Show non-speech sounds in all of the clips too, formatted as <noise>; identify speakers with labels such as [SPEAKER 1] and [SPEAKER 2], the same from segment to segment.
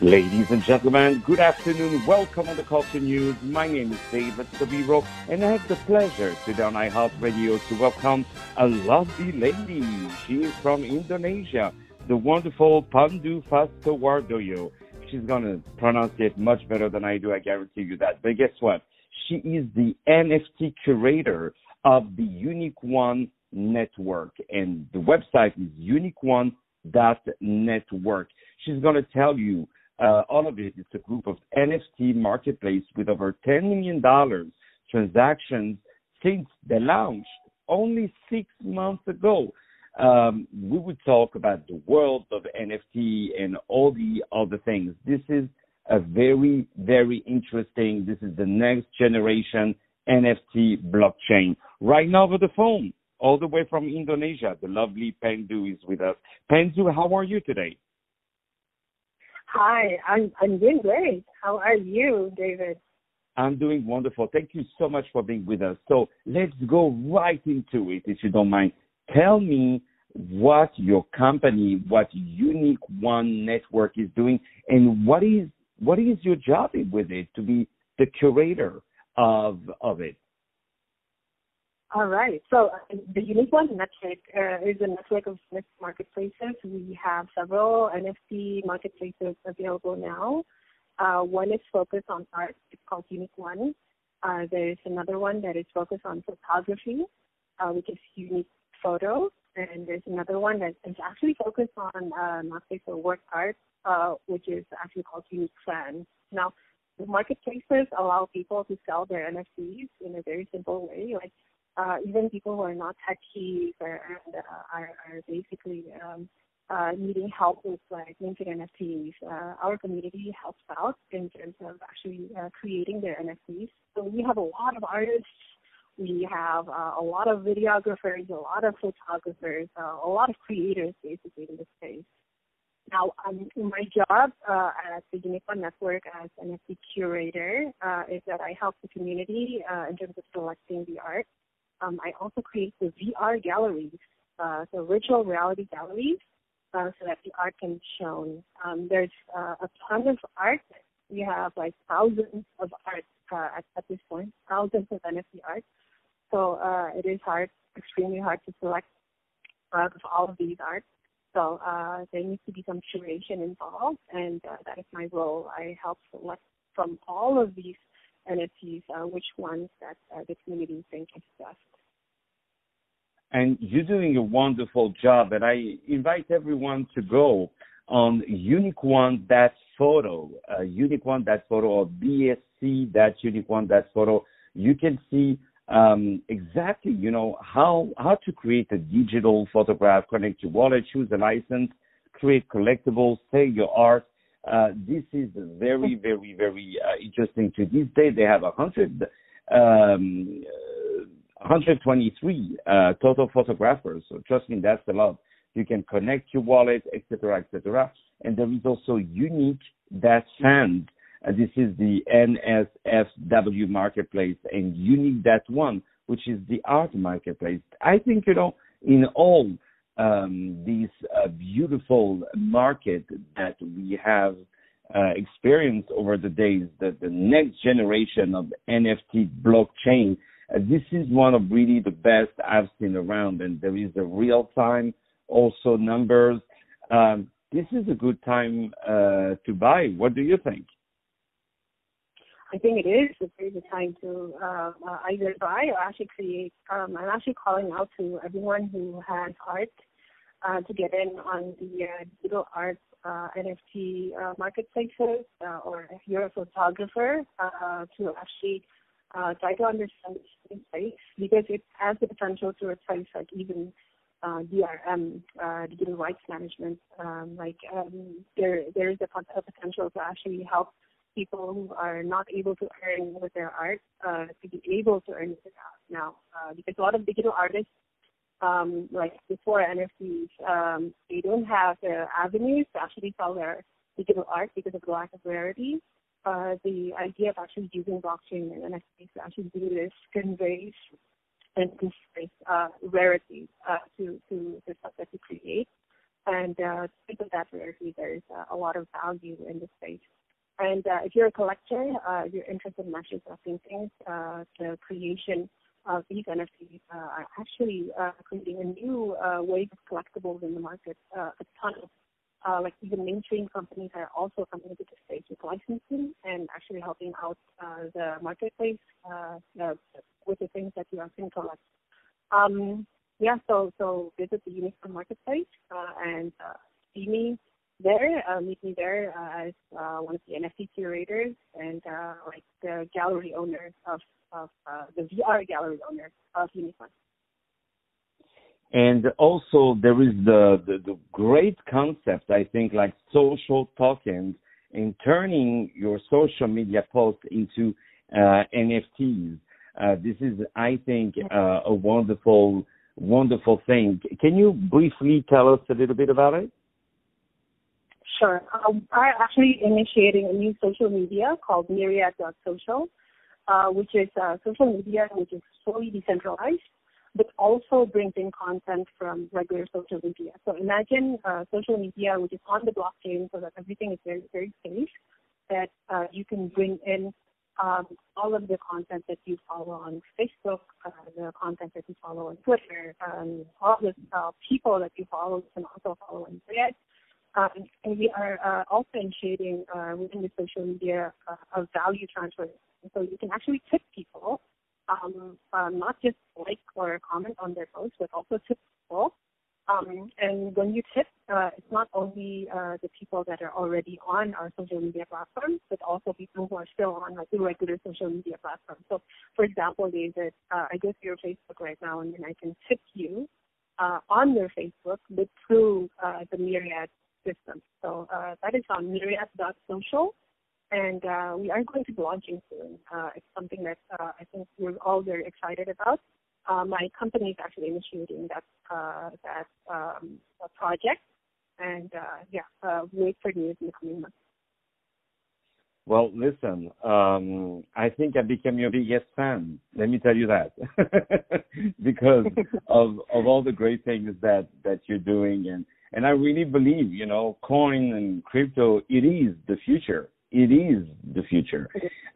[SPEAKER 1] Ladies and gentlemen, good afternoon. Welcome on the Culture News. My name is David Serero, and I have the pleasure today on iHeartRadio to welcome a lovely lady. She is from Indonesia, the wonderful Pandu Sastrowardoyo. She's going to pronounce it much better than I do, I guarantee you that. But guess what? She is the NFT curator of the Unique One Network, and the website is uniqueone.network. She's going to tell you all of it is a group of NFT marketplace with over $10 million transactions since the launch only six months ago. Um, we would talk about the world of NFT and all the other things. This is a very, very interesting, this is the next generation NFT blockchain. Right now over the phone, all the way from Indonesia, the lovely Pandu is with us. Pandu, how are you today?
[SPEAKER 2] Hi, I'm I'm doing great. How are you, David?
[SPEAKER 1] I'm doing wonderful. Thank you so much for being with us. So let's go right into it, if you don't mind. Tell me what your company, what Unique One Network is doing, and what is what is your job with it to be the curator of of it.
[SPEAKER 2] All right. So uh, the Unique One Network uh, is a network of marketplaces. We have several NFT marketplaces available now. Uh, one is focused on art. It's called Unique One. Uh, there's another one that is focused on photography, uh, which is Unique Photo. And there's another one that is actually focused on uh, marketplace for work art, which is actually called Unique Fan. Now, the marketplaces allow people to sell their NFTs in a very simple way. Like uh, even people who are not techies or, uh, are, are basically um, uh, needing help with like minting NFTs, uh, our community helps out in terms of actually uh, creating their NFTs. So we have a lot of artists. We have uh, a lot of videographers, a lot of photographers, uh, a lot of creators basically in this space. Now, um, my job uh, at the Unique One Network as an NFT curator uh, is that I help the community uh, in terms of selecting the art um, I also create the VR galleries, uh, so virtual reality galleries, uh, so that the art can be shown. Um, there's uh, a ton of art. We have like thousands of art uh, at, at this point, thousands of NFT art. So uh, it is hard, extremely hard to select uh, of all of these art. So there needs to be some curation involved, and that is my role. I help select from all of these NFTs, uh, which ones that uh, the community think is best.
[SPEAKER 1] And you're doing a wonderful job, and I invite everyone to go on Unique One that photo, uh, Unique One that photo, or BSC that Unique One that photo. You can see um, exactly, you know, how how to create a digital photograph, connect your wallet, choose a license, create collectibles, sell your art, uh, this is very, very, very uh, interesting. To this day, they have a hundred, um, 123 uh, total photographers. So trust me, that's a lot. You can connect your wallet, etc., etc. And there is also unique that sand. Uh, this is the NSFW marketplace and unique that one, which is the art marketplace. I think you know in all um, this uh, beautiful market that we have uh, experienced over the days, that the next generation of NFT blockchain, uh, this is one of really the best I've seen around, and there is a real time also numbers. Um, this is a good time uh, to buy. What do you think?
[SPEAKER 2] I think it is a very good time to uh, uh, either buy or actually create. Um, I'm actually calling out to everyone who has art uh, to get in on the uh, digital art uh, NFT uh, marketplaces, uh, or if you're a photographer, uh, to actually uh, try to understand this space because it has the potential to replace like even uh, DRM, uh, digital rights management. Um, like um, there, there is a, a potential to actually help people who are not able to earn with their art uh, to be able to earn with their art now, uh, because a lot of digital artists um, like before NFTs, um, they don't have the avenues to actually sell their digital art because of the lack of rarity. Uh, the idea of actually using blockchain and NFTs to actually do this conveys and conveys uh, rarity uh, to, to the stuff that you create. And uh, because of that rarity, there's uh, a lot of value in the space. And uh, if you're a collector, uh, you're interested in matches of paintings, uh, the creation of these NFTs uh, are actually uh, creating a new uh, wave of collectibles in the market. A ton of like even mainstream companies are also coming into the space with licensing and actually helping out the marketplace with the things that you are can collect. Um, yeah, so so visit the Unique One Marketplace and see me there. Uh, meet me there uh, as uh, one of the NFT curators and uh, like the gallery owner of of uh, the VR gallery owner of Unique One.
[SPEAKER 1] And also there is the, the, the great concept, I think, like social tokens and turning your social media posts into uh, NFTs. Uh, this is, I think, uh, a wonderful, wonderful thing. Can you briefly tell us a little bit about it?
[SPEAKER 2] Sure. Um, I'm actually initiating a new social media called Myriad.social, uh, which is uh, social media which is fully decentralized but also brings in content from regular social media. So imagine uh, social media which is on the blockchain so that everything is very, very safe, that uh, you can bring in um, all of the content that you follow on Facebook, uh, the content that you follow on Twitter, um, all the uh, people that you follow can also follow on Thread. Um, and we are uh, also initiating uh, within the social media uh, a value transfer. So you can actually tip people um, uh, not just like or comment on their posts, but also tip people. Um, and when you tip, uh, it's not only uh, the people that are already on our social media platforms, but also people who are still on like the regular social media platforms. So, for example, David, uh, I go to your Facebook right now, and then I can tip you uh, on your Facebook, but through uh, the Myriad system. So uh, that is on myriad.social and uh, we are going to be launching soon. Uh, it's something that uh, I think we're all very excited about. Uh, my company is actually initiating that uh, that um, project, and yeah, wait for news in the coming months.
[SPEAKER 1] Well, listen, um, I think I became your biggest fan. Let me tell you that, <laughs> because of of all the great things that that you're doing, and and I really believe, you know, coin and crypto, it is the future it is the future.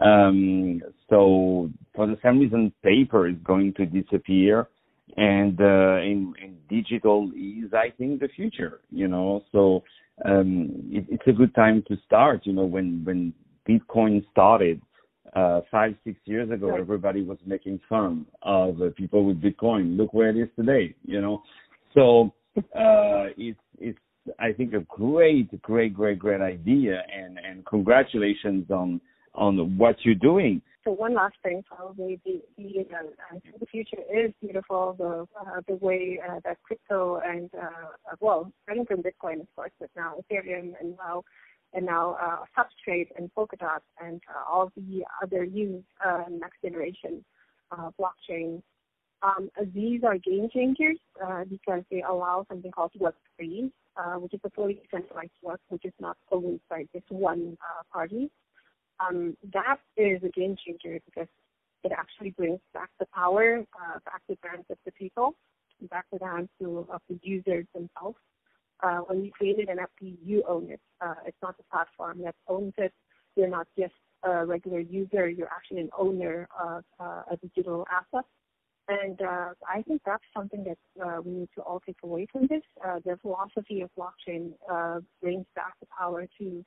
[SPEAKER 1] Um, so for the same reason, paper is going to disappear, and uh, in, in digital is, I think, the future. You know, so um, it, it's a good time to start. You know, when when Bitcoin started uh, five six years ago, everybody was making fun of uh, people with Bitcoin. Look where it is today. You know, so uh, it's it's I think a great, great, great, great idea, and and congratulations on on what you're doing.
[SPEAKER 2] So one last thing, probably the the, uh, the future is beautiful. The uh, the way uh, that crypto and uh, well, starting from Bitcoin, of course, but now Ethereum and now and now uh, Substrate and Polkadot and uh, all the other used uh, next generation uh, blockchain um, these are game changers uh, because they allow something called Web3, uh, which is a fully decentralized work, which is not owned by just one uh, party. Um, that is a game changer because it actually brings back the power, uh, back to the hands of the people, back to the hands of the users themselves. Uh, when you created an NFT, you own it. Uh, it's not the platform that owns it. You're not just a regular user. You're actually an owner of a digital asset. And uh, I think that's something that uh, we need to all take away from this. Uh, the philosophy of blockchain uh, brings back the power to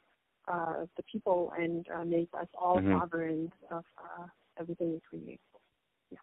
[SPEAKER 2] uh, the people and uh, makes us all mm-hmm. sovereign of everything that we create. Yeah.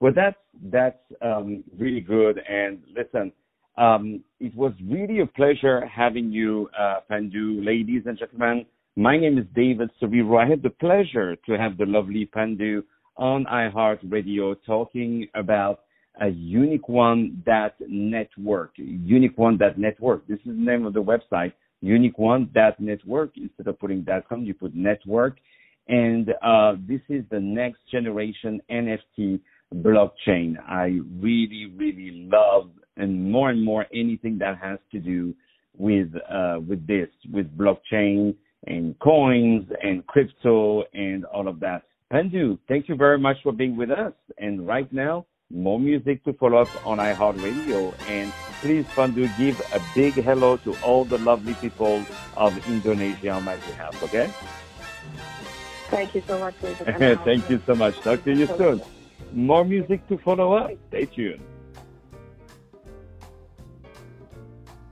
[SPEAKER 1] Well, that's that's um, really good. And listen, um, it was really a pleasure having you, Pandu, ladies and gentlemen. My name is David Serero. I had the pleasure to have the lovely Pandu on iHeartRadio talking about a unique one that network, unique one that network. This is the name of the website, unique one that network. Instead of putting .com, you put network. And uh, this is the next generation NFT blockchain. I really, really love and more and more anything that has to do with uh, with this, with blockchain and coins and crypto and all of that. Pandu, thank you very much for being with us. And right now, more music to follow up on iHeartRadio. And please, Pandu, give a big hello to all the lovely people of Indonesia on my behalf, okay?
[SPEAKER 2] Thank you so much. <laughs>
[SPEAKER 1] Thank you so much. Talk to you soon. More music to follow up. Stay tuned.